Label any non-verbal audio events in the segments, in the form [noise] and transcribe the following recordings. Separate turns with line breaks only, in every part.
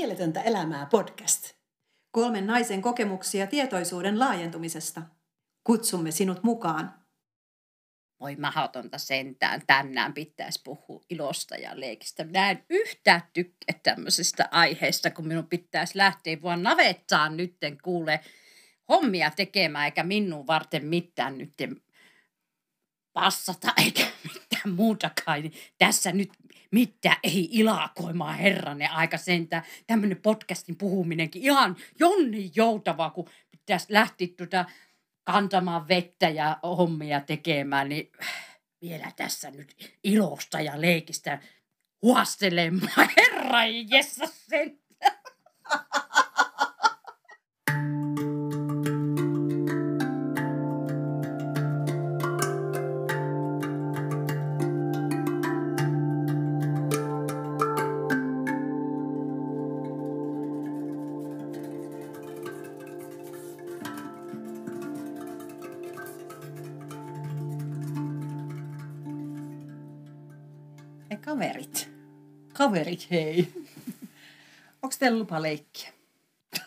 Mieletöntä elämää podcast.
Kolmen naisen kokemuksia tietoisuuden laajentumisesta. Kutsumme sinut mukaan.
Voi mahotonta sentään, tänään pitäisi puhua ilosta ja leikistä. Minä en yhtään tykkää tämmöisestä aiheesta, kun minun pitäisi lähteä vaan navettaan nytten kuule hommia tekemään, eikä minun varten mitään nytten passata eikä [laughs] mitään muutakaan. Niin tässä nyt mitä ei ilakoimaan herranne aika sentään. Tämmöinen podcastin puhuminenkin ihan jonni joutava, kun pitäisi lähteä tuota kantamaan vettä ja hommia tekemään, niin vielä tässä nyt ilosta ja leikistä huostelemaan. [laughs] Herra jessa sen. [laughs]
Hei kaverit. Kaverit, hei. [laughs] Onko teillä lupa leikkiä? [laughs]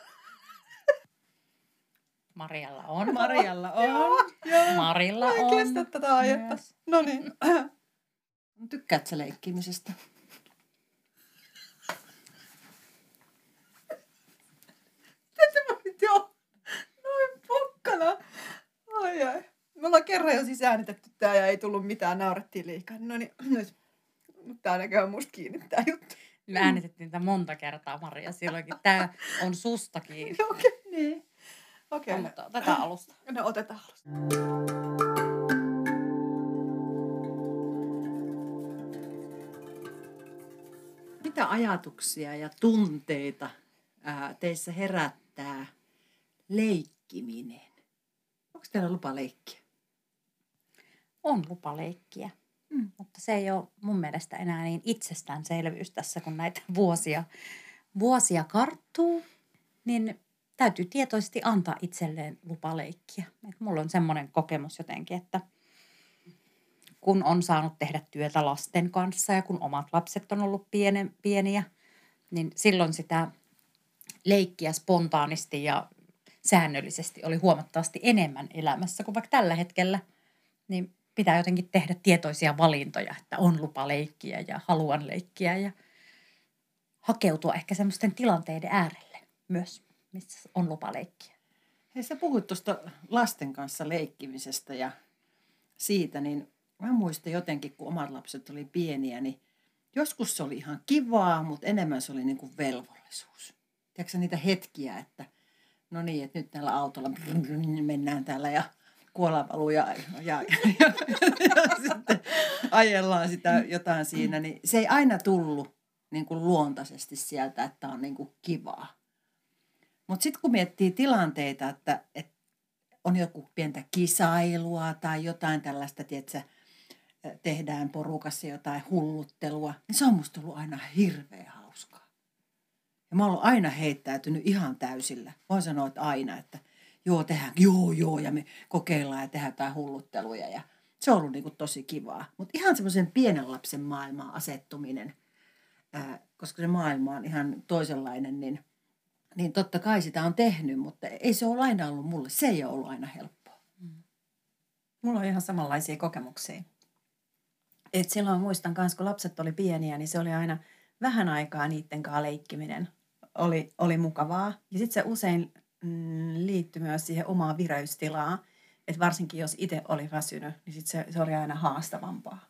Marialla on. [laughs]
Marialla on.
Joo. Marilla
Mä en
on.
kestä tätä aihetta.
Myös.
No niin. Tykkäätkö sä leikkimisestä? Tätä voit jo noin pokkana. Ai ai. Me ollaan kerran jo siis äänitetty tää ja ei tullut mitään, naurettiin liikaa. No niin, nyt. Tää näköjään musta kiinni tää juttu.
Me äänitettiin tätä monta kertaa, Maria, silloinkin. Tämä on susta kiinni. [laughs]
Okei, okay, niin. Okei.
No,
Okay.
mutta otetaan alusta.
No otetaan alusta. Mitä ajatuksia ja tunteita teissä herättää leikkiminen? Onko teillä lupa leikkiä?
On lupa leikkiä.
Mm.
Mutta se ei ole mun mielestä enää niin itsestäänselvyys tässä, kun näitä vuosia, vuosia karttuu. Niin täytyy tietoisesti antaa itselleen lupa leikkiä. Et mulla on semmoinen kokemus jotenkin, että kun on saanut tehdä työtä lasten kanssa ja kun omat lapset on ollut piene, pieniä, niin silloin sitä leikkiä spontaanisti ja säännöllisesti oli huomattavasti enemmän elämässä kuin vaikka tällä hetkellä. Niin pitää jotenkin tehdä tietoisia valintoja, että on lupa leikkiä ja haluan leikkiä ja hakeutua ehkä semmoisten tilanteiden äärelle myös, missä on lupa leikkiä.
Hei, sä puhuit tuosta lasten kanssa leikkimisestä ja siitä, niin mä muistan jotenkin, kun omat lapset oli pieniä, niin joskus se oli ihan kivaa, mutta enemmän se oli niin kuin velvollisuus. Tiedätkö niitä hetkiä, että no niin, että nyt näillä autolla [laughs] mennään täällä ja kuolavaluu ja, ja, ja, [laughs] ja, sitten ajellaan sitä jotain siinä, niin se ei aina tullut niin kuin luontaisesti sieltä, että on niin kuin kivaa. Mutta sitten kun miettii tilanteita, että, että on joku pientä kisailua tai jotain tällaista, tiedätkö, tehdään porukassa jotain hulluttelua, niin se on musta ollut aina hirveän hauskaa. Ja mä oon aina heittäytynyt ihan täysillä. Voin sanoa, että aina, että joo, tehdään, joo, joo, ja me kokeillaan ja tehdään jotain hullutteluja. Ja se on ollut niin kuin tosi kivaa. Mutta ihan semmoisen pienen lapsen maailmaan asettuminen, ää, koska se maailma on ihan toisenlainen, niin – niin totta kai sitä on tehnyt, mutta ei se ole aina ollut mulle. Se ei ole ollut aina helppoa.
Mulla on ihan samanlaisia kokemuksia. Et silloin muistan myös, kun lapset oli pieniä, niin se oli aina vähän aikaa niiden kanssa leikkiminen. Oli, oli mukavaa. Ja sitten se usein mm, liittyi myös siihen omaan vireystilaan. Että varsinkin jos itse oli väsynyt, niin sit se, se oli aina haastavampaa.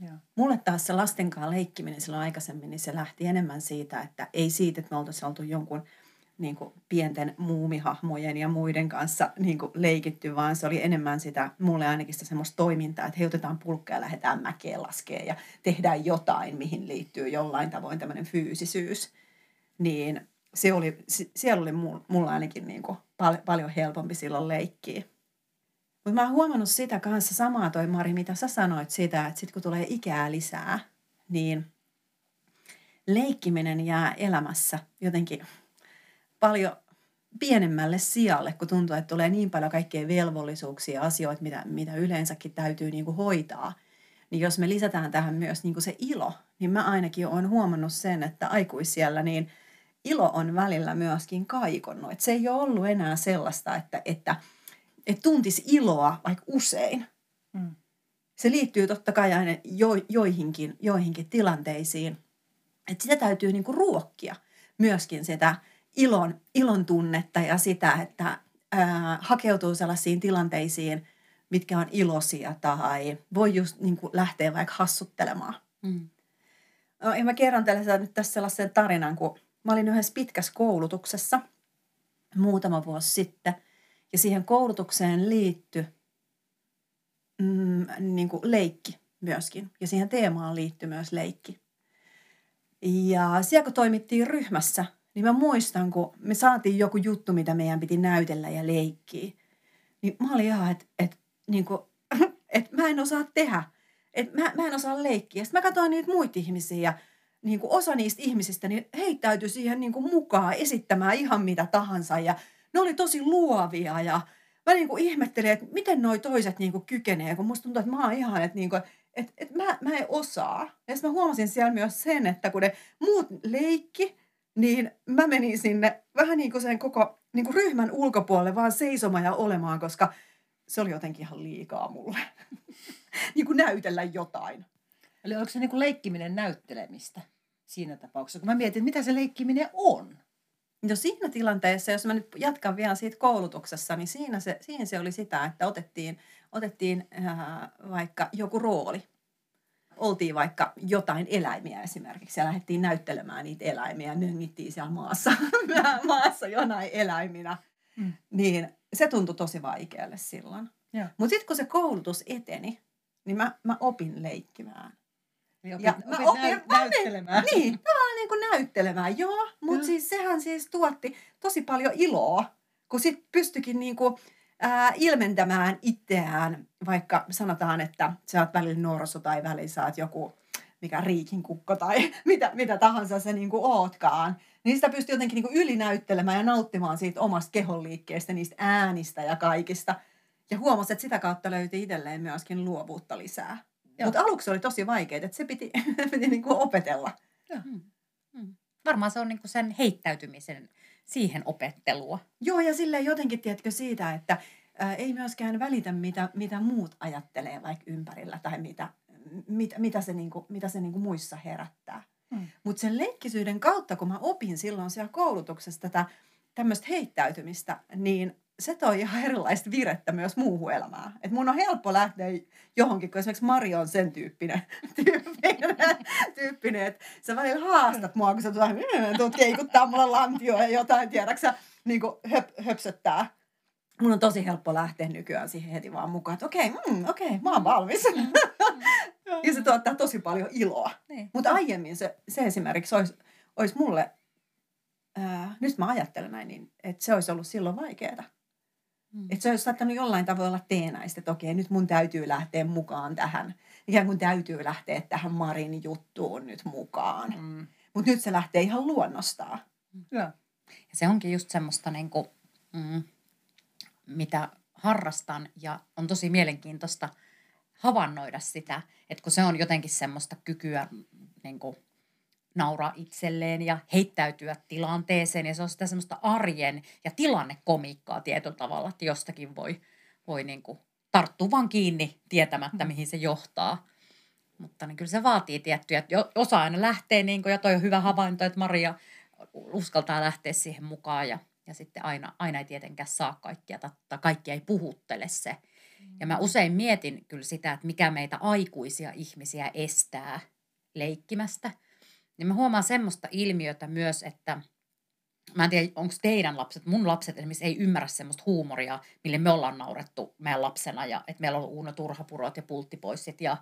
Joo.
Mulle taas se lasten kanssa leikkiminen silloin aikaisemmin, niin se lähti enemmän siitä, että ei siitä, että me oltaisiin oltu jonkun niin kuin pienten muumihahmojen ja muiden kanssa niin kuin leikitty, vaan se oli enemmän sitä, mulle ainakin sitä semmoista toimintaa, että heitetään pulkkaa ja lähdetään mäkeen laskeen ja tehdään jotain, mihin liittyy jollain tavoin tämmöinen fyysisyys. Niin se oli, siellä oli mul- mulla ainakin niin kuin pal- paljon helpompi silloin leikkiä. Mutta mä oon huomannut sitä kanssa samaa toi Mari, mitä sä sanoit siitä, että sit kun tulee ikää lisää, niin leikkiminen jää elämässä jotenkin paljon pienemmälle sijalle, kun tuntuu, että tulee niin paljon kaikkea velvollisuuksia ja asioita, mitä, mitä yleensäkin täytyy niin kuin hoitaa. Niin jos me lisätään tähän myös niin kuin se ilo, niin mä ainakin olen huomannut sen, että aikuisiellä niin ilo on välillä myöskin kaikonnut. Et se ei ole ollut enää sellaista, että, että, että tuntisi iloa vaikka usein.
Mm.
Se liittyy totta kai aina jo, joihinkin, joihinkin tilanteisiin. Että sitä täytyy niinku ruokkia myöskin sitä ilon, ilon tunnetta ja sitä, että ää, hakeutuu sellaisiin tilanteisiin, mitkä on iloisia tai voi just niinku lähteä vaikka hassuttelemaan.
Mm.
No, ja mä kerron teille nyt tässä sellaisen tarinan, kun mä olin yhdessä pitkässä koulutuksessa muutama vuosi sitten. Ja siihen koulutukseen liittyi mm, niin kuin leikki myöskin. Ja siihen teemaan liittyy myös leikki. Ja siellä kun toimittiin ryhmässä, niin mä muistan, kun me saatiin joku juttu, mitä meidän piti näytellä ja leikkiä. Niin mä olin ihan, että et, niin [laughs] et mä en osaa tehdä. Et mä, mä en osaa leikkiä. Sitten mä katsoin niitä muita ihmisiä ja niin kuin osa niistä ihmisistä niin heittäytyi siihen niin kuin mukaan esittämään ihan mitä tahansa. Ja ne oli tosi luovia ja mä niin kuin ihmettelin, että miten noi toiset niin kuin kykenee, kun musta tuntuu, että mä oon ihan, että, niin kuin, että, että mä, mä en osaa. Ja mä huomasin siellä myös sen, että kun ne muut leikki, niin mä menin sinne vähän niin kuin sen koko niin kuin ryhmän ulkopuolelle vaan seisomaan ja olemaan, koska se oli jotenkin ihan liikaa mulle. [laughs] niin kuin näytellä jotain.
Eli onko se niin kuin leikkiminen näyttelemistä siinä tapauksessa? Kun mä mietin, että mitä se leikkiminen on.
No siinä tilanteessa, jos mä nyt jatkan vielä siitä koulutuksessa, niin siinä se, siinä se oli sitä, että otettiin, otettiin ää, vaikka joku rooli. Oltiin vaikka jotain eläimiä esimerkiksi ja lähdettiin näyttelemään niitä eläimiä. Nöngittiin siellä maassa, [laughs] maassa jonain eläiminä. Mm. Niin se tuntui tosi vaikealle silloin. Mutta sitten kun se koulutus eteni, niin mä, mä opin leikkimään.
Niin opit, ja opit, mä opin näy, näyttelemään.
Niin, mä vaan niin kuin näyttelemään, joo. Mutta siis sehän siis tuotti tosi paljon iloa, kun sit pystyikin niin kuin, ää, ilmentämään itseään, vaikka sanotaan, että sä oot välillä norsu tai välillä sä oot joku mikä riikin kukko tai [laughs] mitä, mitä tahansa se niin kuin ootkaan. Niin sitä pystyy jotenkin niin kuin ylinäyttelemään ja nauttimaan siitä omasta kehonliikkeestä, niistä äänistä ja kaikista. Ja huomasi, että sitä kautta löytyi itselleen myöskin luovuutta lisää. Mutta aluksi oli tosi vaikeaa, että se piti, [laughs] piti niin kuin opetella.
Mm. Mm. Varmaan se on niin kuin sen heittäytymisen siihen opettelua.
Joo, ja sille jotenkin, tiedätkö, siitä, että ää, ei myöskään välitä, mitä, mitä muut ajattelee vaikka ympärillä tai mitä, mit, mitä se, niin kuin, mitä se niin kuin muissa herättää. Mm. Mutta sen leikkisyyden kautta, kun mä opin silloin siellä koulutuksessa tätä tämmöistä heittäytymistä, niin se toi ihan erilaista virettä myös muuhun elämään. Et mun on helppo lähteä johonkin, kun esimerkiksi Mari on sen tyyppinen, [laughs] tyyppinen, tyyppinen että sä välillä haastat mua, kun sä tulet, mm, keikuttaa mulle lantioa ja jotain, tiedäksä, niin kuin höp, höpsöttää. Mun on tosi helppo lähteä nykyään siihen heti vaan mukaan, että okei, okay, mm, okei, okay, mä oon valmis. ja se tuottaa tosi paljon iloa. Niin. Mutta aiemmin se, se esimerkiksi olisi, olisi mulle, ää, nyt mä ajattelen näin, niin, että se olisi ollut silloin vaikeaa. Mm. Että se olisi saattanut jollain tavalla olla teenäistä, että okei, nyt mun täytyy lähteä mukaan tähän. Ikään kuin täytyy lähteä tähän Marin juttuun nyt mukaan. Mm. Mutta nyt se lähtee ihan luonnostaan.
Mm. Ja. ja se onkin just semmoista, niin kuin, mm, mitä harrastan ja on tosi mielenkiintoista havainnoida sitä, että kun se on jotenkin semmoista kykyä niin kuin, nauraa itselleen ja heittäytyä tilanteeseen. Ja se on sitä semmoista arjen ja tilannekomiikkaa tietyllä tavalla, että jostakin voi, voi niin kuin tarttua vaan kiinni tietämättä, mm. mihin se johtaa. Mutta niin kyllä se vaatii tiettyjä, että osa aina lähtee, niin kuin, ja toi on hyvä havainto, että Maria uskaltaa lähteä siihen mukaan ja, ja sitten aina, aina ei tietenkään saa kaikkia, tai kaikkia ei puhuttele se. Ja mä usein mietin kyllä sitä, että mikä meitä aikuisia ihmisiä estää leikkimästä – niin mä huomaan semmoista ilmiötä myös, että mä en tiedä, onko teidän lapset, mun lapset esimerkiksi ei ymmärrä semmoista huumoria, mille me ollaan naurettu meidän lapsena ja että meillä on ollut Uuno Turhapurot ja Pulttipoissit ja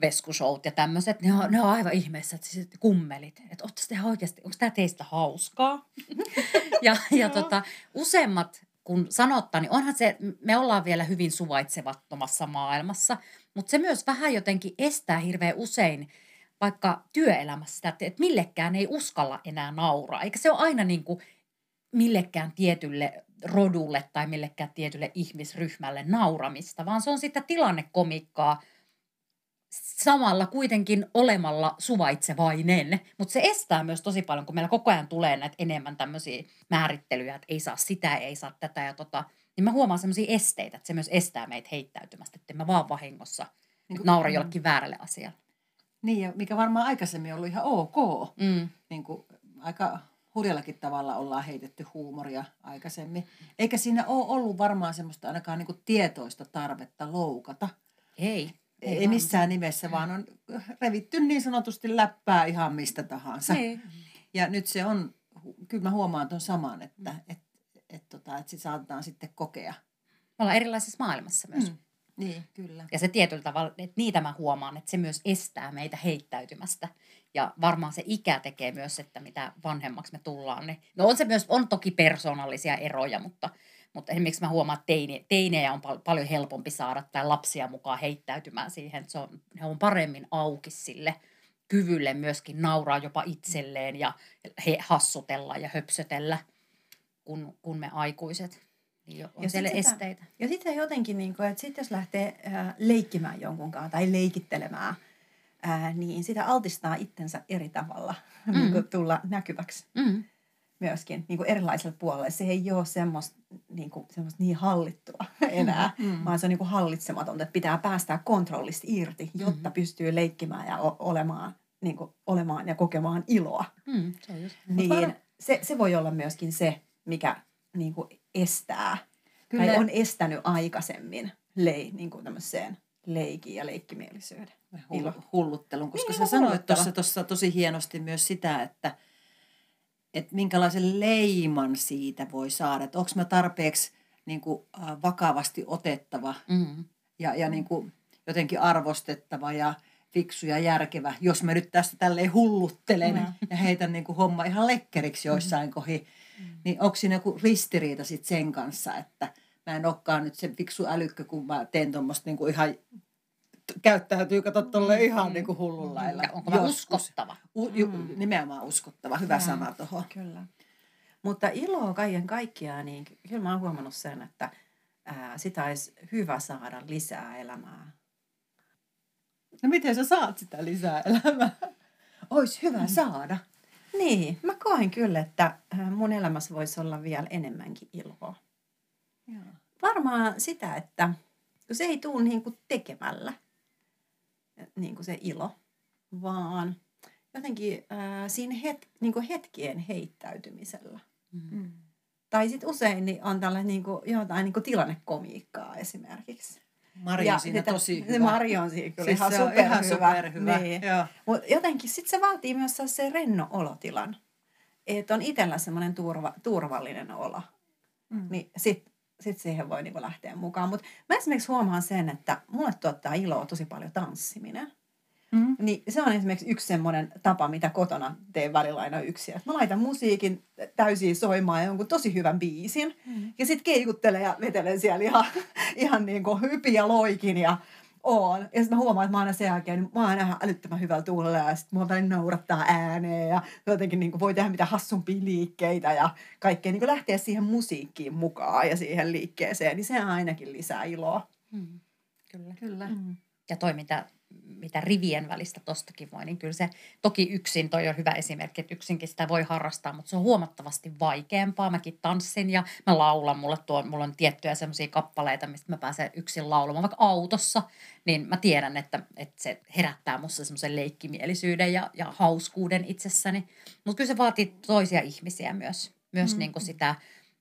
veskushowt ja tämmöiset, ne on, ne on aivan ihmeessä, että siis kummelit, että ootte te oikeasti, onko tämä teistä hauskaa? [laughs] ja ja tota, useimmat kun sanottaa, niin onhan se, me ollaan vielä hyvin suvaitsevattomassa maailmassa, mutta se myös vähän jotenkin estää hirveän usein vaikka työelämässä, että, että millekään ei uskalla enää nauraa. Eikä se ole aina niin kuin millekään tietylle rodulle tai millekään tietylle ihmisryhmälle nauramista, vaan se on sitä tilannekomikkaa, samalla kuitenkin olemalla suvaitsevainen. Mutta se estää myös tosi paljon, kun meillä koko ajan tulee näitä enemmän tämmöisiä määrittelyjä, että ei saa sitä, ei saa tätä ja tota. Niin mä huomaan semmoisia esteitä, että se myös estää meitä heittäytymästä, että mä vaan vahingossa niin naura jollekin väärälle asialle.
Niin, ja mikä varmaan aikaisemmin on ollut ihan ok.
Mm.
Niin kuin aika hurjallakin tavalla ollaan heitetty huumoria aikaisemmin. Eikä siinä ole ollut varmaan semmoista ainakaan niin kuin tietoista tarvetta loukata.
Ei.
Ei, ei missään nimessä, vaan on revitty niin sanotusti läppää ihan mistä tahansa.
Ei.
Ja nyt se on, kyllä mä huomaan tuon saman, että et, et, tota, et sit saatetaan sitten kokea.
Me ollaan erilaisessa maailmassa myös. Mm.
Niin, kyllä.
Ja se tietyllä tavalla, että niitä mä huomaan, että se myös estää meitä heittäytymästä. Ja varmaan se ikä tekee myös, että mitä vanhemmaksi me tullaan. Niin, no on se myös, on toki persoonallisia eroja, mutta, mutta esimerkiksi mä huomaan, että teine, teinejä on pal- paljon helpompi saada tai lapsia mukaan heittäytymään siihen. Se on, he on paremmin auki sille kyvylle myöskin nauraa jopa itselleen ja he hassutella ja höpsötellä kuin, kuin me aikuiset. Niin on ja siellä sitä, esteitä.
Ja sitten jotenkin, niin kuin, että sit jos lähtee äh, leikkimään jonkun kanssa tai leikittelemään, äh, niin sitä altistaa itsensä eri tavalla mm. [laughs] niin kuin tulla näkyväksi. Mm. Myöskin niin kuin erilaiselle puolelle. Se ei ole semmoista niin, kuin, semmoista niin hallittua [laughs] enää, mm. mm. vaan se on niin kuin hallitsematonta, että pitää päästää kontrollista irti, jotta mm. pystyy leikkimään ja o- olemaan, niin kuin, olemaan ja kokemaan iloa.
Mm, se, on just.
Niin, se, se voi olla myöskin se, mikä niin kuin estää Kyllä. tai on estänyt aikaisemmin lei, niin kuin tämmöiseen leikin ja leikkimielisyyden.
Ilo. Hulluttelun, koska niin, sä sanoit tuossa tosi hienosti myös sitä, että, että minkälaisen leiman siitä voi saada. Että onko mä tarpeeksi niin kuin, äh, vakavasti otettava mm-hmm. ja, ja niin kuin, jotenkin arvostettava ja fiksu ja järkevä, jos mä nyt tästä tälleen hulluttelen mm. ja heitän niin kuin homma ihan lekkeriksi joissain mm. kohi. Niin onko siinä joku ristiriita sit sen kanssa, että mä en olekaan nyt sen fiksu älykkö, kun mä teen tuommoista niin ihan käyttäytyy, kato tolle mm. ihan niin kuin hullun lailla.
Onko mä uskottava?
U, ju, mm. Nimenomaan uskottava, hyvä mm. sana tuohon.
Kyllä. Mutta iloa kaiken kaikkiaan, niin kyllä mä oon huomannut sen, että ää, sitä olisi hyvä saada lisää elämää
No miten sä saat sitä lisää elämää? Ois hyvä mm. saada.
Niin, mä koen kyllä, että äh, mun elämässä voisi olla vielä enemmänkin iloa. Joo. Varmaan sitä, että se ei tule niin kuin tekemällä niin kuin se ilo, vaan jotenkin äh, siinä het, niin kuin hetkien heittäytymisellä. Mm. Tai sitten usein niin on tällainen niin kuin, jotain niin kuin tilannekomiikkaa esimerkiksi.
Marja on siinä tosi [laughs] hyvä.
Marja on siinä kyllä siis ihan, superhyvä. ihan superhyvä. Niin. Mutta jotenkin sitten se vaatii myös se renno olotilan. Että on itsellä semmoinen turva, turvallinen olo. Mm. Niin sitten sit siihen voi niinku lähteä mukaan. Mutta mä esimerkiksi huomaan sen, että mulle tuottaa iloa tosi paljon tanssiminen. Mm. Niin se on esimerkiksi yksi semmoinen tapa, mitä kotona teen välillä aina yksin. Mä laitan musiikin täysin soimaan jonkun tosi hyvän biisin. Mm. Ja sitten keikuttelen ja vetelen siellä ihan, [laughs] ihan niin kuin hypin ja loikin ja oon. Ja sitten mä huomaan, että mä aina sen jälkeen, niin mä oon aina älyttömän hyvällä tuulella ja sitten mua välin naurattaa ääneen ja jotenkin niin kuin voi tehdä mitä hassumpia liikkeitä ja kaikkea niin kuin lähteä siihen musiikkiin mukaan ja siihen liikkeeseen, niin se ainakin lisää iloa.
Mm. Kyllä. Kyllä. Mm. Ja toi, mitä mitä rivien välistä tostakin voi, niin kyllä se toki yksin, toi on hyvä esimerkki, että yksinkin sitä voi harrastaa, mutta se on huomattavasti vaikeampaa. Mäkin tanssin ja mä laulan, mulle tuo, mulla on tiettyjä semmoisia kappaleita, mistä mä pääsen yksin laulamaan, vaikka autossa, niin mä tiedän, että, että se herättää musta semmoisen leikkimielisyyden ja, ja hauskuuden itsessäni. Mutta kyllä se vaatii toisia ihmisiä myös, myös mm. niin kuin sitä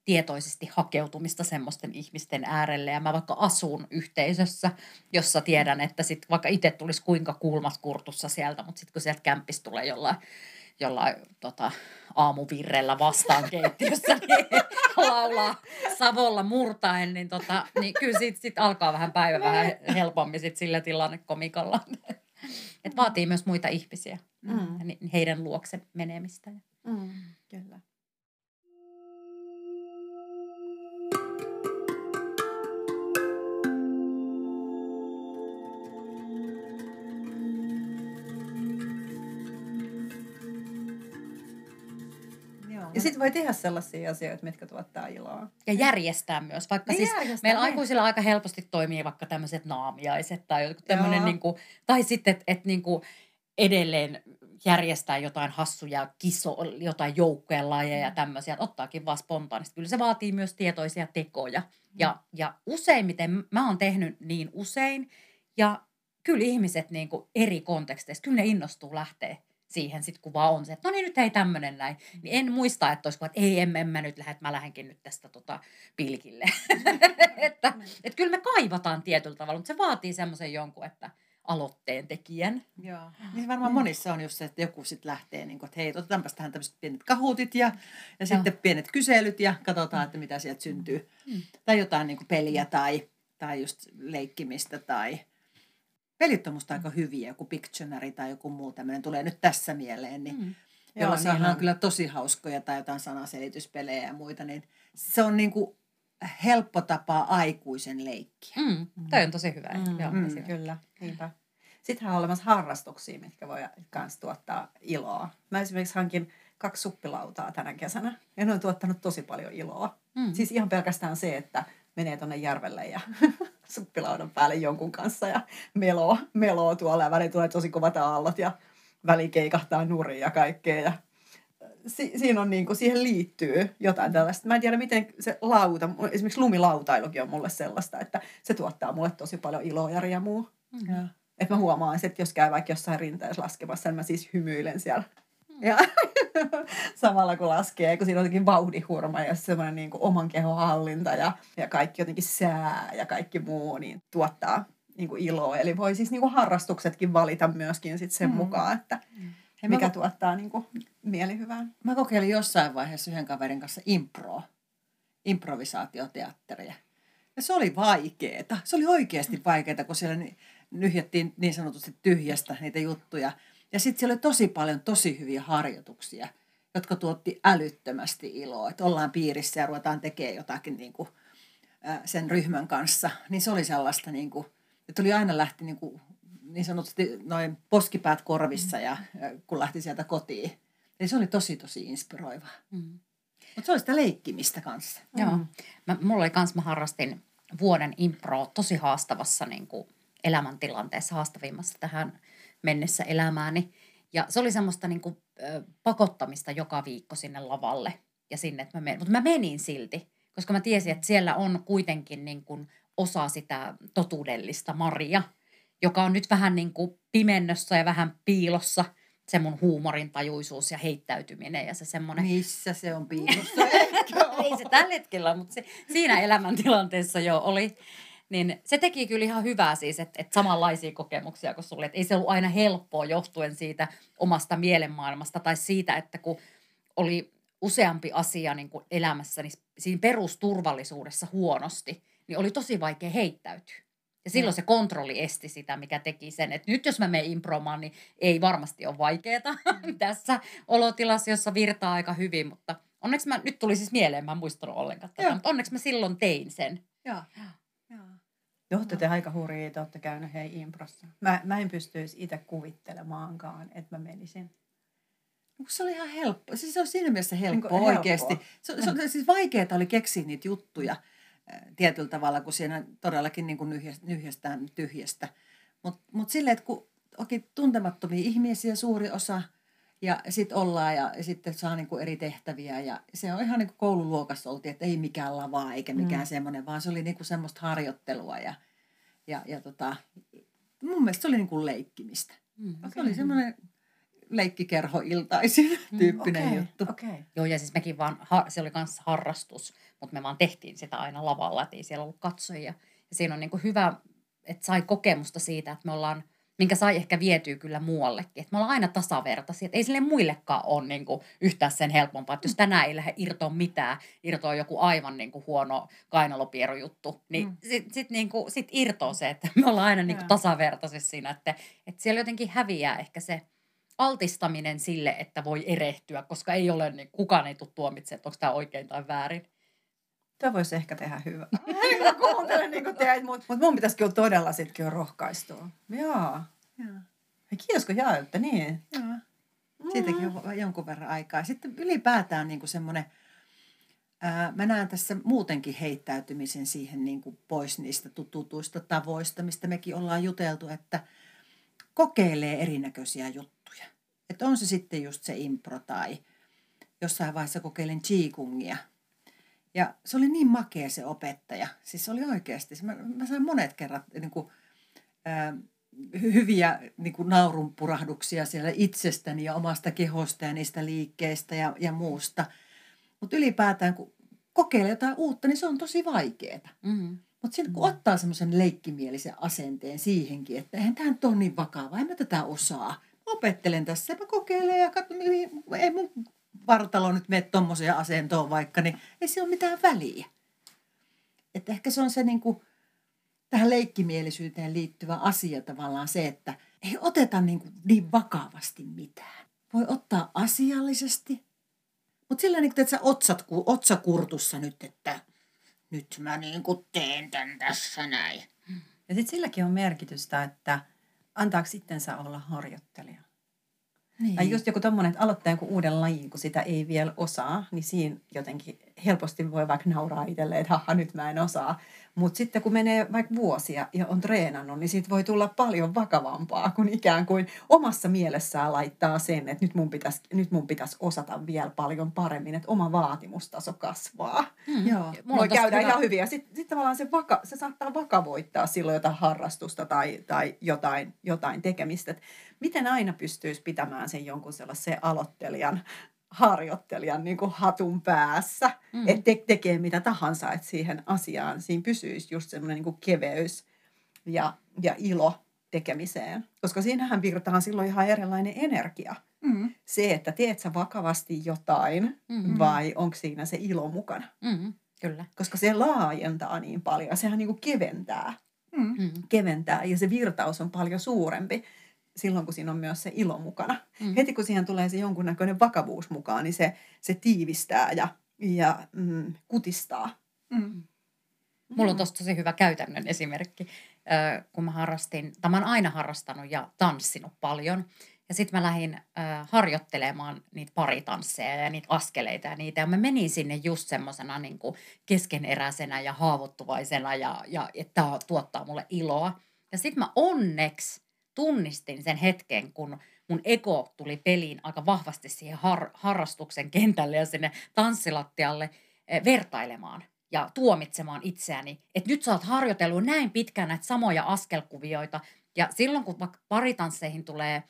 tietoisesti hakeutumista semmoisten ihmisten äärelle. Ja mä vaikka asun yhteisössä, jossa tiedän, että sit vaikka itse tulisi kuinka kulmat kurtussa sieltä, mutta sitten kun sieltä kämppis tulee jollain, jollain tota, aamuvirrellä vastaan keittiössä, [laughs] niin laulaa Savolla murtaen, niin, tota, niin kyllä siitä sit alkaa vähän päivä vähän helpommin sit sillä tilannekomikalla. Et vaatii myös muita ihmisiä, mm. heidän luokse menemistä.
Mm, kyllä. Ja sitten voi tehdä sellaisia asioita, mitkä tuottaa iloa.
Ja järjestää myös, vaikka
Niin
siis
järjestää,
meillä
niin.
aikuisilla aika helposti toimii vaikka tämmöiset naamiaiset tai joku tämmöinen, niin kuin, tai sitten, että et, niin kuin edelleen järjestää jotain hassuja kiso, jotain joukkojen lajeja ja tämmöisiä, että ottaakin vaan spontaanisti. Kyllä se vaatii myös tietoisia tekoja. Ja, ja useimmiten, mä oon tehnyt niin usein, ja kyllä ihmiset niin kuin eri konteksteissa, kyllä ne innostuu lähteä siihen sitten, kun vaan on se, että no niin, nyt ei tämmöinen näin. Niin en muista, että olisiko, että ei, en, en mä nyt lähde, että mä lähdenkin nyt tästä tota, pilkille. [laughs] että, että kyllä me kaivataan tietyllä tavalla, mutta se vaatii semmoisen jonkun, että aloitteen tekijän.
Joo. Niin varmaan monissa on just se, että joku sitten lähtee, niin kuin, että hei, otetaanpas tähän tämmöiset pienet kahutit ja, ja sitten pienet kyselyt ja katsotaan, että mitä sieltä syntyy.
Mm.
Tai jotain niin kuin peliä tai, tai just leikkimistä tai pelit on musta aika hyviä, joku Pictionary tai joku muu tämmöinen tulee nyt tässä mieleen, niin
Mm.
jolla
Joo,
saadaan
niin on.
kyllä tosi hauskoja tai jotain sanaselityspelejä ja muita, niin se on niin kuin helppo tapa aikuisen leikkiä.
Mm. Toi on tosi hyvä.
Mm,
Joo,
mm.
Kyllä, niinpä. Sittenhän on olemassa harrastuksia, mitkä voi myös tuottaa iloa. Mä esimerkiksi hankin kaksi suppilautaa tänä kesänä ja ne on tuottanut tosi paljon iloa.
Mm.
Siis ihan pelkästään se, että menee tuonne järvelle ja [laughs] suppilaudan päälle jonkun kanssa ja meloo, meloo tuolla ja väliin tulee tosi kovat aallot ja väliin keikahtaa nurin ja kaikkea. Ja si- siinä on niinku, siihen liittyy jotain tällaista. Mä en tiedä, miten se lauta, esimerkiksi lumilautailukin on mulle sellaista, että se tuottaa mulle tosi paljon iloa ja riemua.
Mm.
Joo.
Että mä huomaan, että jos käy vaikka jossain rinteessä laskemassa, niin mä siis hymyilen siellä. Ja [laughs] samalla kun laskee, kun siinä on jotenkin vauhdihurma ja semmoinen niin kuin oman kehon hallinta ja, ja kaikki jotenkin sää ja kaikki muu, niin tuottaa niin kuin iloa. Eli voi siis niin kuin harrastuksetkin valita myöskin sit sen
Mm.
mukaan, että
Hei,
mikä
mä,
tuottaa niin kuin mielihyvää.
mä kokeilin jossain vaiheessa yhden kaverin kanssa improa, improvisaatioteatteria. Ja se oli vaikeeta. Se oli oikeasti vaikeeta, kun siellä nyhjättiin niin sanotusti tyhjästä niitä juttuja. Ja sitten siellä oli tosi paljon tosi hyviä harjoituksia, jotka tuotti älyttömästi iloa. Että ollaan piirissä ja ruvetaan tekemään jotakin niin kuin, ää, sen ryhmän kanssa. Niin se oli sellaista, niin kuin, että tuli aina lähti niin, kuin, niin sanotusti noin poskipäät korvissa, ja, ja kun lähti sieltä kotiin. Eli se oli tosi tosi inspiroivaa.
Mm.
Mutta se oli sitä leikkimistä kanssa.
Joo. Mä, mulla oli kans, mä harrastin vuoden impro tosi haastavassa niin kuin elämäntilanteessa, haastavimmassa tähän mennessä elämääni. Ja se oli semmoista niin kuin, ö, pakottamista joka viikko sinne lavalle ja sinne, että mä menin. Mutta mä menin silti, koska mä tiesin, että siellä on kuitenkin niin kuin osa sitä totuudellista Maria, joka on nyt vähän niin kuin pimennössä ja vähän piilossa se mun huumorintajuisuus ja heittäytyminen ja se semmoinen
Missä se on piilossa? [laughs]
Ei se tällä hetkellä, mutta se, siinä elämäntilanteessa jo oli. Niin se teki kyllä ihan hyvää siis, että, että samanlaisia kokemuksia kuin sulle. Että ei se ollut aina helppoa johtuen siitä omasta mielenmaailmasta tai siitä, että kun oli useampi asia niin kuin elämässä, niin siinä perusturvallisuudessa huonosti, niin oli tosi vaikea heittäytyä. Ja silloin se kontrolli esti sitä, mikä teki sen, että nyt jos mä menen impromaan, niin ei varmasti ole vaikeaa [laughs] tässä olotilassa, jossa virtaa aika hyvin, mutta onneksi mä, nyt tuli siis mieleen, mä en muistanut ollenkaan tätä, mutta onneksi mä silloin tein sen.
Joo. Joo.
Te aika hurjia, te olette käynyt hei improssa. Mä, mä en pystyisi itse kuvittelemaankaan, että mä menisin.
Se oli ihan helppo. Siis se on siinä mielessä helppo
Niin
oikeasti.
helppoa.
Se, se, se, siis vaikeaa oli keksiä niitä juttuja tietyllä tavalla, kun siinä todellakin niin kuin nyhjäs- nyhjästään tyhjästä. Mutta mut silleen, että kun onkin tuntemattomia ihmisiä suuri osa ja sitten ollaan ja, sitten saa niin kuin eri tehtäviä ja se on ihan niin kuin koululuokassa oltiin, että ei mikään lavaa eikä mikään
Mm.
semmoinen, vaan se oli niin kuin semmoista harjoittelua ja, ja, ja tota, mun mielestä se oli niin kuin leikkimistä.
Mm.
Se oli semmoinen leikkikerho iltaisin [laughs] tyyppinen
Okei,
juttu.
Okei.
Joo, ja siis mekin vaan, ha, se oli myös harrastus, mutta me vaan tehtiin sitä aina lavalla, että ei siellä ollut katsojia. Ja siinä on niin kuin hyvä, että sai kokemusta siitä, että me ollaan, minkä sai ehkä vietyä kyllä muuallekin. Että me ollaan aina tasavertaisia, että ei sille muillekaan ole niin kuin yhtään sen helpompaa. Että jos tänään ei lähde irtoa mitään, irtoa joku aivan niin kuin huono kainalopierujuttu, niin mm. sitten sit, niin kuin, sit irtoaa se, että me ollaan aina niin kuin siinä, että, että siellä jotenkin häviää ehkä se altistaminen sille, että voi erehtyä, koska ei ole, niin kukaan ei tule tuomitsemaan, että onko tämä oikein tai väärin.
Tämä voisi ehkä tehdä hyvää. [laughs] Mä kuuntelen niin kuin teet, mutta mut mun pitäisi kyllä todella sitten kyllä rohkaistua. Joo. Hei, kiitos kun jaoitte, niin.
Joo. Siitäkin on jonkun verran aikaa. Sitten ylipäätään niin kuin semmoinen, ää, mä näen tässä muutenkin heittäytymisen siihen niin kuin pois niistä tututuista tavoista, mistä mekin ollaan juteltu, että kokeilee erinäköisiä juttuja. Että on se sitten just se impro tai jossain vaiheessa kokeilin Qigongia. Ja se oli niin makea se opettaja. Siis se oli oikeasti, mä, mä sain monet kerrat niin kuin, ää, hyviä niin kuin naurunpurahduksia siellä itsestäni ja omasta kehosta ja niistä liikkeistä ja, ja muusta. Mutta ylipäätään, kun kokeilee jotain uutta, niin se on tosi vaikeaa. Mm-hmm. Mutta sitten kun mm-hmm. ottaa semmoisen leikkimielisen asenteen siihenkin, että eihän tämä nyt ole niin vakavaa, en mä tätä osaa. Opettelen tässä, mä kokeilen ja katson, ei mun vartalo nyt mene tuommoiseen asentoon vaikka, niin ei se ole mitään väliä. Että ehkä se on se niin kuin, tähän leikkimielisyyteen liittyvä asia tavallaan se, että ei oteta niin, kuin niin vakavasti mitään. Voi ottaa asiallisesti, mutta sillä niin että sä otsat, otsakurtussa nyt, että nyt mä niin kuin teen tämän tässä näin.
Ja sitten silläkin on merkitystä, että antaako sitten olla harjoittelija. Niin. Tai just joku tommonen, että aloittaa joku uuden lajin, kun sitä ei vielä osaa, niin siinä jotenkin helposti voi vaikka nauraa itselleen, että haha, nyt mä en osaa. Mutta sitten kun menee vaikka vuosia ja on treenannut, niin siitä voi tulla paljon vakavampaa, kun ikään kuin omassa mielessään laittaa sen, että nyt mun pitäisi, nyt mun pitäisi osata vielä paljon paremmin, että oma vaatimustaso kasvaa. Hmm. Joo. Voi käydä hyvä. ihan hyvin. Ja sitten sit tavallaan se, vaka, se saattaa vakavoittaa silloin jotain harrastusta tai, tai jotain, jotain tekemistä. Et miten aina pystyisi pitämään sen jonkun sellaisen aloittelijan harjoittelijan niin kuin hatun päässä, mm. että te- tekee mitä tahansa, että siihen asiaan siinä pysyisi just semmoinen niin kuin keveys ja, ja ilo tekemiseen. Koska siinähän virtaa silloin ihan erilainen energia. Mm. Se, että teet sä vakavasti jotain mm-hmm. vai onko siinä se ilo mukana.
Mm-hmm. Kyllä.
Koska se laajentaa niin paljon. Sehän niin kuin keventää. Mm-hmm. Keventää ja se virtaus on paljon suurempi silloin, kun siinä on myös se ilo mukana. Mm. Heti kun siihen tulee se jonkunnäköinen vakavuus mukaan, niin se, se tiivistää ja, ja mm, kutistaa. Mm.
Mulla on tuossa tosi hyvä käytännön esimerkki, äh, kun mä harrastin, tai mä oon aina harrastanut ja tanssinut paljon. Ja sitten mä lähdin äh, harjoittelemaan niitä paritansseja ja niitä askeleita ja niitä. Ja mä menin sinne just semmoisena niin keskeneräisenä ja haavoittuvaisena ja, ja että tämä tuottaa mulle iloa. Ja sitten mä onneksi tunnistin sen hetken, kun mun ego tuli peliin aika vahvasti siihen har- harrastuksen kentälle ja sinne tanssilattialle eh, vertailemaan ja tuomitsemaan itseäni, että nyt sä oot harjoitellut näin pitkään näitä samoja askelkuvioita ja silloin kun vaikka paritansseihin tulee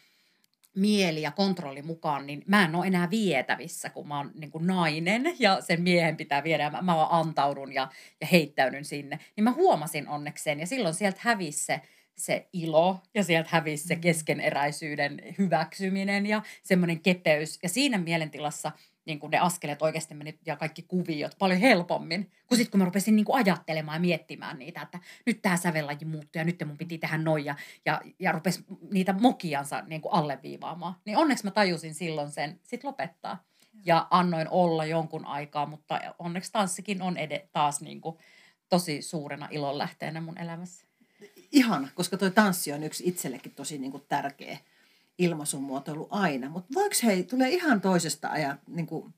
mieli ja kontrolli mukaan, niin mä en ole enää vietävissä, kun mä oon niin kuin nainen ja sen miehen pitää viedä ja mä, mä vaan antaudun ja, ja heittäydyn sinne. Niin mä huomasin onneksi sen ja silloin sieltä hävisi se se ilo ja sieltä hävisi se mm. keskeneräisyyden hyväksyminen ja semmoinen kepeys. Ja siinä mielentilassa niin kuin ne askeleet oikeasti meni ja kaikki kuviot paljon helpommin, kuin sitten kun mä rupesin niin kuin ajattelemaan ja miettimään niitä, että nyt tämä sävellaji muuttui ja nyt mun piti tehdä noin ja, ja, ja rupesi niitä mokiansa niin kuin alleviivaamaan. Niin onneksi mä tajusin silloin sen sit lopettaa ja annoin olla jonkun aikaa, mutta onneksi tanssikin on ed- taas niin kuin tosi suurena ilonlähteenä mun elämässä
ihana, koska toi tanssi on yksi itsellekin tosi niin kuin tärkeä ilmaisumuotoilu aina. Mutta voiko hei, tulee ihan toisesta ajat, niin kuin,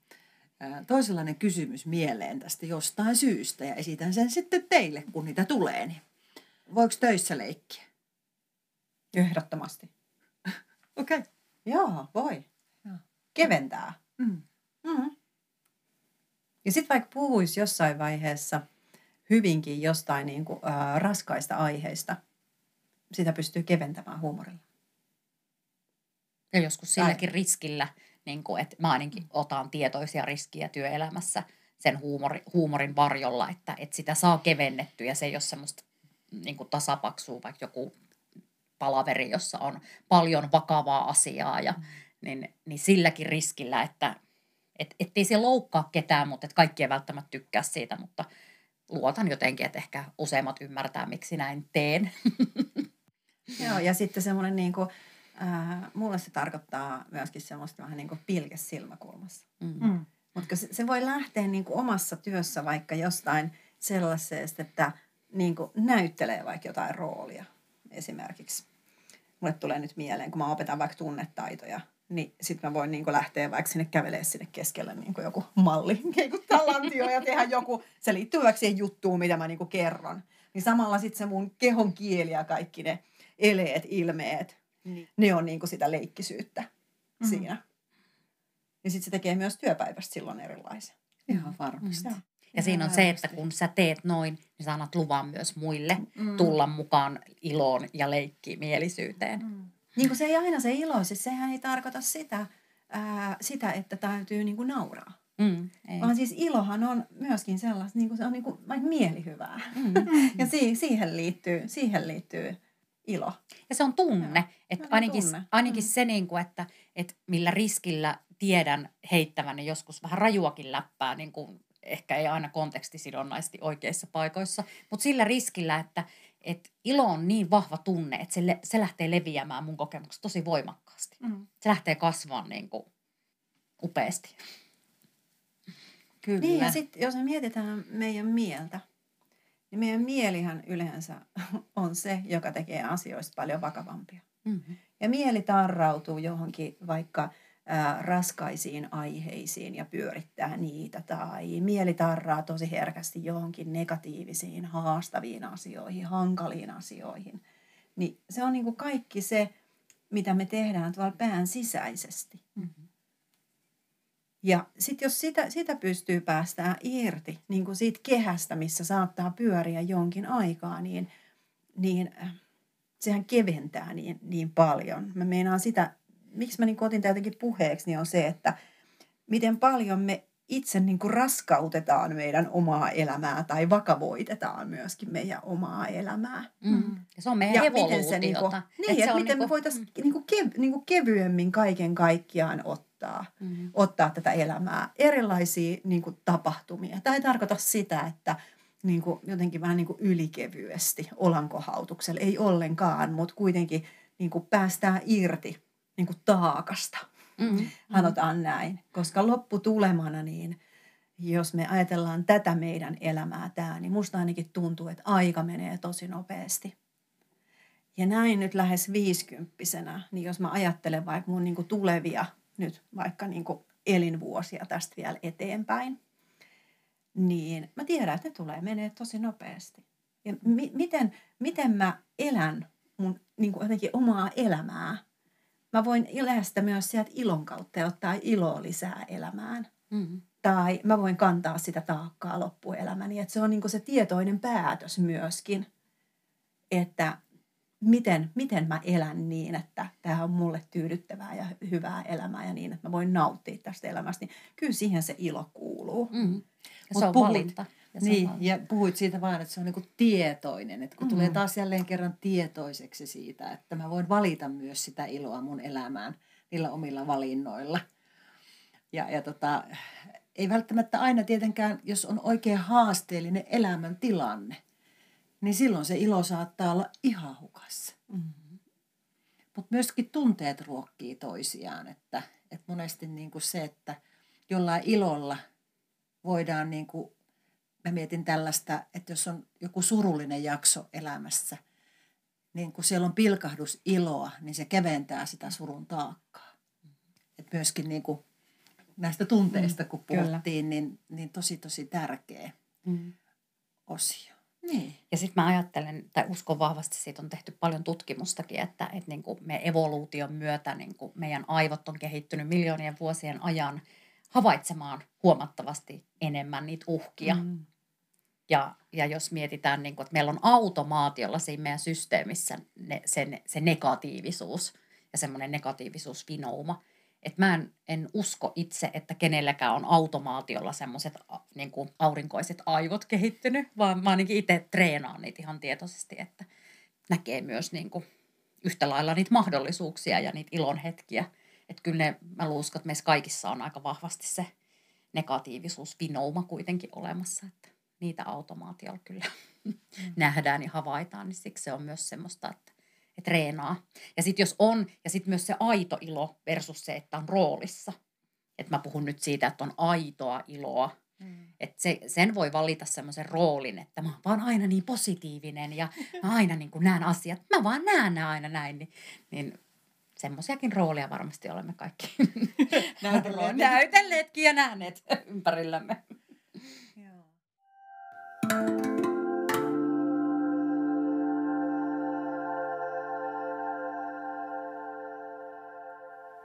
ää, toisenlainen kysymys mieleen tästä jostain syystä ja esitän sen sitten teille, kun niitä tulee. Niin voiko töissä leikkiä?
Ehdottomasti. [laughs]
Okei. Okay.
Joo, voi. Joo. Keventää. Mm. Mm. Ja sitten vaikka puhuisi jossain vaiheessa – hyvinkin jostain niin kuin, ää, raskaista aiheista, sitä pystyy keventämään huumorilla.
Ja joskus silläkin riskillä, niin kuin, että mä ainakin otan tietoisia riskiä työelämässä sen huumori, huumorin varjolla, että, että sitä saa kevennettyä ja se ei ole semmoista niin kuin tasapaksua, vaikka joku palaveri, jossa on paljon vakavaa asiaa ja mm. niin, niin silläkin riskillä, että et, ettei se loukkaa ketään, mutta että kaikki ei välttämättä tykkää siitä, mutta – luotan jotenkin, että ehkä useimmat ymmärtää, miksi näin teen. [laughs]
Joo, ja sitten semmoinen niin kuin, äh, mulle se tarkoittaa myöskin semmoista vähän niin kuin pilkes silmäkulmassa. Mm. Mm. Mutta se, se voi lähteä niin kuin omassa työssä vaikka jostain sellaisesta, että niin kuin näyttelee vaikka jotain roolia esimerkiksi. Mulle tulee nyt mieleen, kun mä opetan vaikka tunnetaitoja, niin sitten mä voin niin lähteä vaikka sinne kävelee sinne keskelle niin joku malli, [laughs] keikuttaa lantio ja tehdä joku, se liittyy vaikka siihen juttuun, mitä mä niin kerron. Niin samalla sitten se mun kehon kieli ja kaikki ne eleet, ilmeet, niin. ne on niin sitä leikkisyyttä mm-hmm. siinä. Ja sitten se tekee myös työpäivästä silloin erilaisen.
Ihan varmasti. Mm.
Ja siinä on se, että kun sä teet noin, niin sä annat luvan myös muille mm. tulla mukaan iloon ja leikkimielisyyteen. Mm.
Niin kuin se ei aina se ilo, siis sehän ei tarkoita sitä, ää, sitä että täytyy niin kuin nauraa. Mm, ei. Vaan siis ilohan on myöskin sellaista, niin kuin se on niin kuin, mielihyvää. Mm. [laughs] ja si- siihen, liittyy, siihen liittyy ilo.
Ja se on tunne. Että ainakin, tunne. ainakin mm. se, niin kuin, että, että millä riskillä tiedän heittävän joskus vähän rajuakin läppää, niin kuin ehkä ei aina kontekstisidonnaisesti oikeissa paikoissa, mutta sillä riskillä, että, että ilo on niin vahva tunne, että se, le, se lähtee leviämään mun kokemuksesta tosi voimakkaasti. Mm. Se lähtee kasvamaan niin kuin upeasti.
Kyllä. Niin ja sitten jos me mietitään meidän mieltä, niin meidän mielihän yleensä [laughs] on se, joka tekee asioista paljon vakavampia. Mm-hmm. Ja mieli tarrautuu johonkin vaikka raskaisiin aiheisiin ja pyörittää niitä. Tai mieli tarraa tosi herkästi johonkin negatiivisiin, haastaviin asioihin, hankaliin asioihin. Niin se on niin kuin kaikki se, mitä me tehdään tuolla pään sisäisesti. Mm-hmm. Ja sitten jos sitä, sitä pystyy päästään irti niin kuin siitä kehästä, missä saattaa pyöriä jonkin aikaa, niin, niin äh, sehän keventää niin, niin paljon. Mä meinaan sitä, miksi mä niin otin jotenkin puheeksi, niin on se, että miten paljon me itse niin kuin raskautetaan meidän omaa elämää tai vakavoitetaan myöskin meidän omaa elämää.
Mm. Ja se on meidän ja miten se,
niin, kuin, niin, että, että miten niin kuin, me voitaisiin mm. niin kuin kev, niin kuin kevyemmin kaiken kaikkiaan ottaa ottaa, mm. ottaa tätä elämää, erilaisia niin kuin, tapahtumia. Tämä ei tarkoita sitä, että niin kuin, jotenkin vähän niin kuin ylikevyesti olankohautuksella, ei ollenkaan, mutta kuitenkin niin kuin, päästään irti niin kuin, taakasta. Mm. Sanotaan näin, koska lopputulemana niin jos me ajatellaan tätä meidän elämää tämä, niin musta ainakin tuntuu, että aika menee tosi nopeasti. Ja näin nyt lähes viisikymppisenä, niin jos mä ajattelen vaikka mun niin kuin tulevia nyt vaikka niin kuin elinvuosia tästä vielä eteenpäin, niin mä tiedän, että ne tulee menee tosi nopeasti. Ja mi- miten, miten mä elän mun niin kuin jotenkin omaa elämää. Mä voin elää sitä myös sieltä ilon kautta ja ottaa iloa lisää elämään. Mm-hmm. Tai mä voin kantaa sitä taakkaa loppuelämäni. Että se on niin se tietoinen päätös myöskin, että miten, miten mä elän niin, että tämä on mulle tyydyttävää ja hyvää elämää ja niin, että mä voin nauttia tästä elämästä, niin kyllä siihen se ilo kuuluu. Mm.
Ja se on puhut, valinta.
Ja niin, ja puhuit siitä vaan, että se on niinku tietoinen, että kun mm. tulee taas jälleen kerran tietoiseksi siitä, että mä voin valita myös sitä iloa mun elämään niillä omilla valinnoilla. Ja, ja tota, ei välttämättä aina tietenkään, jos on oikein haasteellinen elämäntilanne – niin silloin se ilo saattaa olla ihan hukassa. Mm-hmm. Mutta myöskin tunteet ruokkii toisiaan, että, että monesti niin kuin se, että jollain ilolla voidaan, niin kuin, mä mietin tällaista, että jos on joku surullinen jakso elämässä, niin kun siellä on pilkahdus iloa, niin se keventää sitä surun taakkaa. Et myöskin niin kuin näistä tunteista, kun puhuttiin, niin, niin tosi tosi tärkeä mm. osio.
Niin. Ja sitten mä ajattelen, tai uskon vahvasti, siitä on tehty paljon tutkimustakin, että, että niin kuin me evoluution myötä niin kuin meidän aivot on kehittynyt miljoonien vuosien ajan havaitsemaan huomattavasti enemmän niitä uhkia. Mm. Ja, ja jos mietitään, niin kuin, että meillä on automaatiolla siinä meidän systeemissä ne, se, se negatiivisuus ja semmoinen negatiivisuusvinouma – että mä en, en usko itse, että kenelläkään on automaatiolla semmoiset niin aurinkoiset aivot kehittynyt, vaan mä ainakin itse treenaan niitä ihan tietoisesti, että näkee myös niin kuin yhtä lailla niitä mahdollisuuksia ja niitä ilon hetkiä. Että kyllä ne, mä uskon, että meissä kaikissa on aika vahvasti se negatiivisuus, vinouma kuitenkin olemassa, että niitä automaatiolla kyllä mm. nähdään ja havaitaan, niin siksi se on myös semmoista, että ja treenaa. Ja sitten jos on, ja sitten myös se aito ilo versus se, että on roolissa. Että mä puhun nyt siitä, että on aitoa iloa. Mm. Että se, sen voi valita semmoisen roolin, että mä oon vaan aina niin positiivinen ja mä aina niin kuin näen asiat. Mä vaan näen nämä aina näin. Niin, niin semmoisiakin rooleja varmasti olemme kaikki [laughs]
Näytelleet. [laughs]
näytelleetkin ja nähneet ympärillämme.
Joo.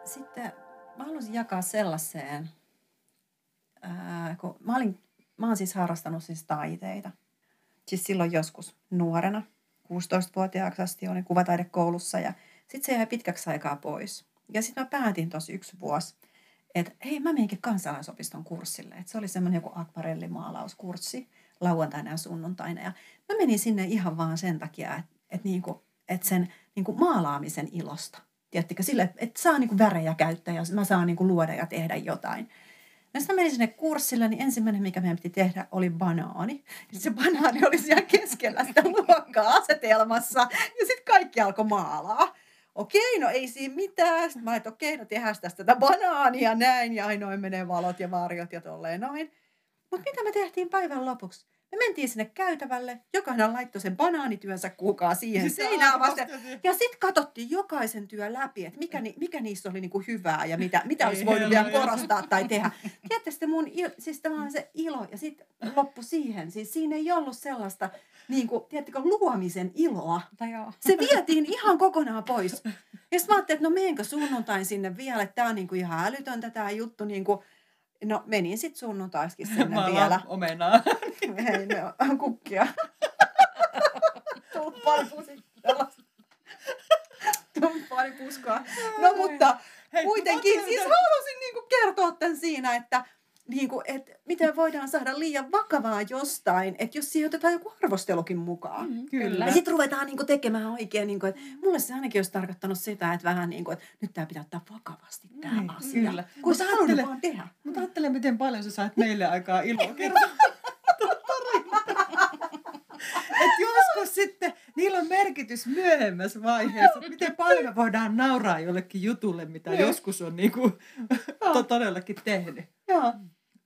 Sitten mä haluaisin jakaa sellaiseen, ää, kun mä, olin, mä oon siis harrastanut siis taiteita. Siis silloin joskus nuorena, 16-vuotiaaksi asti olin kuvataidekoulussa ja sitten se jäi pitkäksi aikaa pois. Ja sitten mä päätin tosi yksi vuosi, että hei mä menenkin kansalaisopiston kurssille. Et se oli semmoinen joku akvarellimaalauskurssi lauantaina ja sunnuntaina. Ja mä menin sinne ihan vaan sen takia, että et niinku, et sen niinku maalaamisen ilosta. Tiedättekö, sille, että saa niinku värejä käyttää ja mä saan niinku luoda ja tehdä jotain. No sitten menin sinne kurssille, niin ensimmäinen, mikä meidän piti tehdä, oli banaani. Ja se banaani oli siellä keskellä sitä [laughs] luokkaa asetelmassa. Ja sitten kaikki alkoi maalaa. Okei, no ei siinä mitään. Sitten mä olin, että okei, no tehdään tästä tätä banaania näin. Ja ainoin menee valot ja varjot ja tolleen noin. Mutta mitä me tehtiin päivän lopuksi? Me mentiin sinne käytävälle, jokainen laittoi sen banaanityönsä kuukaa siihen seinään vasten. Ja sitten katsottiin jokaisen työ läpi, että mikä, ni, mikä niissä oli niinku hyvää ja mitä, mitä olisi voinut vielä korostaa tai tehdä. Tiedätte mun, il, siis tavallaan se ilo ja sitten loppu siihen. Siis siinä ei ollut sellaista, niin kuin, tiedättekö, luomisen iloa.
Tai joo.
Se vietiin ihan kokonaan pois. Ja sitten mä ajattelin, että no menenkö sunnuntain sinne vielä, että tämä on niinku ihan älytöntä tämä juttu. Niinku, no menin sitten sunnuntaiskin sinne
Mä
vielä.
omenaa. [laughs]
Hei, ne on kukkia. Tumppaani. Tumppaani puskoa. No mutta
Hei,
kuitenkin, siis halusin niinku kertoa tämän siinä, että niinku, et miten voidaan saada liian vakavaa jostain, että jos siihen otetaan joku arvostelukin mukaan.
Mm,
Kyllä.
Ja sitten ruvetaan niinku tekemään oikein, niinku, että mulle se ainakin olisi tarkoittanut sitä, että vähän niin kuin, että nyt tämä pitää ottaa vakavasti tämä
Niin,
asia.
kyllä.
Kun
Mut
sä halunnut
ajattele-
vaan tehdä.
Mutta ajattele, miten paljon sä saat meille aikaa iloa kertoa. Et joskus sitten niillä on merkitys myöhemmässä vaiheessa. että Miten paljon me voidaan nauraa jollekin jutulle, mitä
Niin.
joskus on niinku, to, todellakin tehnyt.
Joo,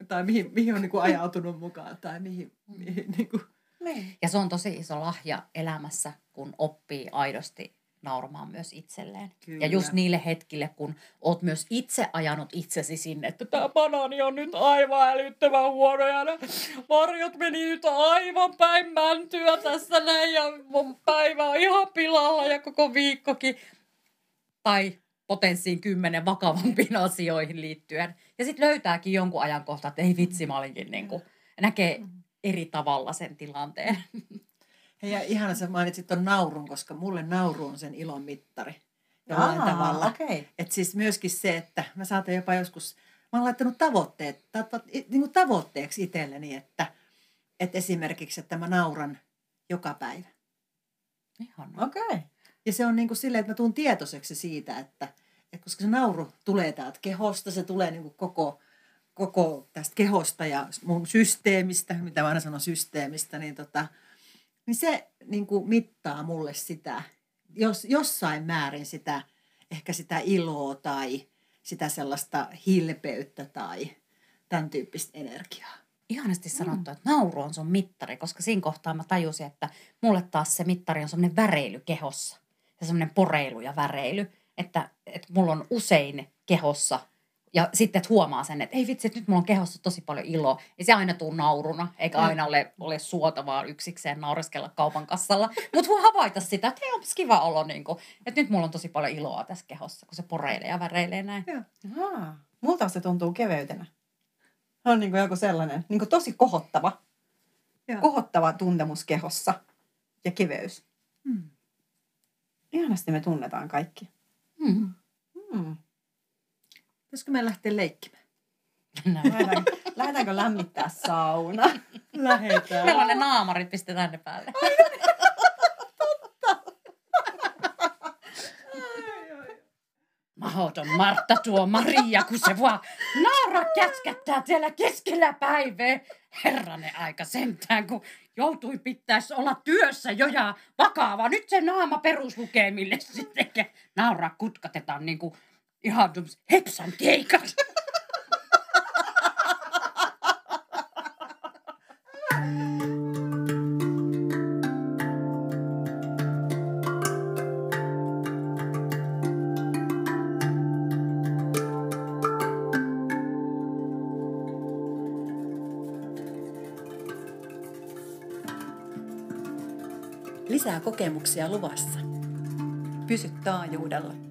Tai mihin, mihin on niinku ajautunut mukaan. Tai mihin, mihin niinku.
niin.
Ja se on tosi iso lahja elämässä, kun oppii aidosti nauramaan myös itselleen.
Kyllä.
Ja just niille hetkille, kun oot myös itse ajanut itsesi sinne, että tämä banaani on nyt aivan älyttömän huono ja ne varjot meni nyt aivan päin mäntyä tässä näin ja mun päivä on ihan pilalla ja koko viikkokin. Tai potenssiin kymmenen vakavampiin asioihin liittyen. Ja sitten löytääkin jonkun ajankohta, että ei vitsi, mä olinkin niin kuin, näkee eri tavalla sen tilanteen.
Hei, ja ihana sä mainitsit ton naurun, koska mulle nauru on sen ilon mittari. Jollain
Aa,
tavalla.
Okei.
Että siis myöskin se, että mä saatan jopa joskus, mä oon laittanut tavoitteet, ta, ta, niin kuin tavoitteeksi itselleni, että, että esimerkiksi, että mä nauran joka päivä.
Ihana.
Okei.
Ja se on niin kuin silleen, että mä tuun tietoiseksi siitä, että, että koska se nauru tulee täältä kehosta, se tulee niin kuin koko, koko tästä kehosta ja mun systeemistä, mitä mä aina sanon systeemistä, niin, tota, niin se niin kuin mittaa mulle sitä, jos, jossain määrin sitä, ehkä sitä iloa tai sitä sellaista hilpeyttä tai tämän tyyppistä energiaa.
Ihanasti sanottu, että nauru on sun mittari, koska siinä kohtaa mä tajusin, että mulle taas se mittari on semmoinen väreily kehossa. Ja semmoinen poreilu ja väreily, että, että mulla on usein kehossa ja sitten että huomaa sen, että ei vitsi, että nyt mulla on kehossa tosi paljon iloa. Ei se aina tuu nauruna, eikä aina ole, ole suotavaa yksikseen naureskella kaupan kassalla. Mutta voi havaita sitä, että hei, onpas kiva olo, niin kuin, että nyt mulla on tosi paljon iloa tässä kehossa, kun se poreilee ja väreilee näin.
Ahaa. Multa se tuntuu keveytenä. Se on niin kuin joku sellainen, niin kuin tosi kohottava,
Joo.
kohottava tuntemus kehossa ja keveys.
Hmm.
Ihanasti me tunnetaan kaikki.
Mm.
Pitäisikö me lähteä leikkimään? [laughs]
Näin.
Lähdetäänkö, lähdetäänkö lämmittää sauna? [laughs]
Lähetään.
Meillä on ne naamarit, pistetään ne päälle. Mahoton Martta tuo Maria, kun se vaan naura käskättää siellä keskellä päivää. Herranen aika sentään, kun joutui pitäisi olla työssä jo ja vakava. Nyt se naama peruslukemille sitten nauraa kutkatetaan niin kuin ihan hepsan keikat.
Kokemuksia luvassa.
Pysy taajuudella.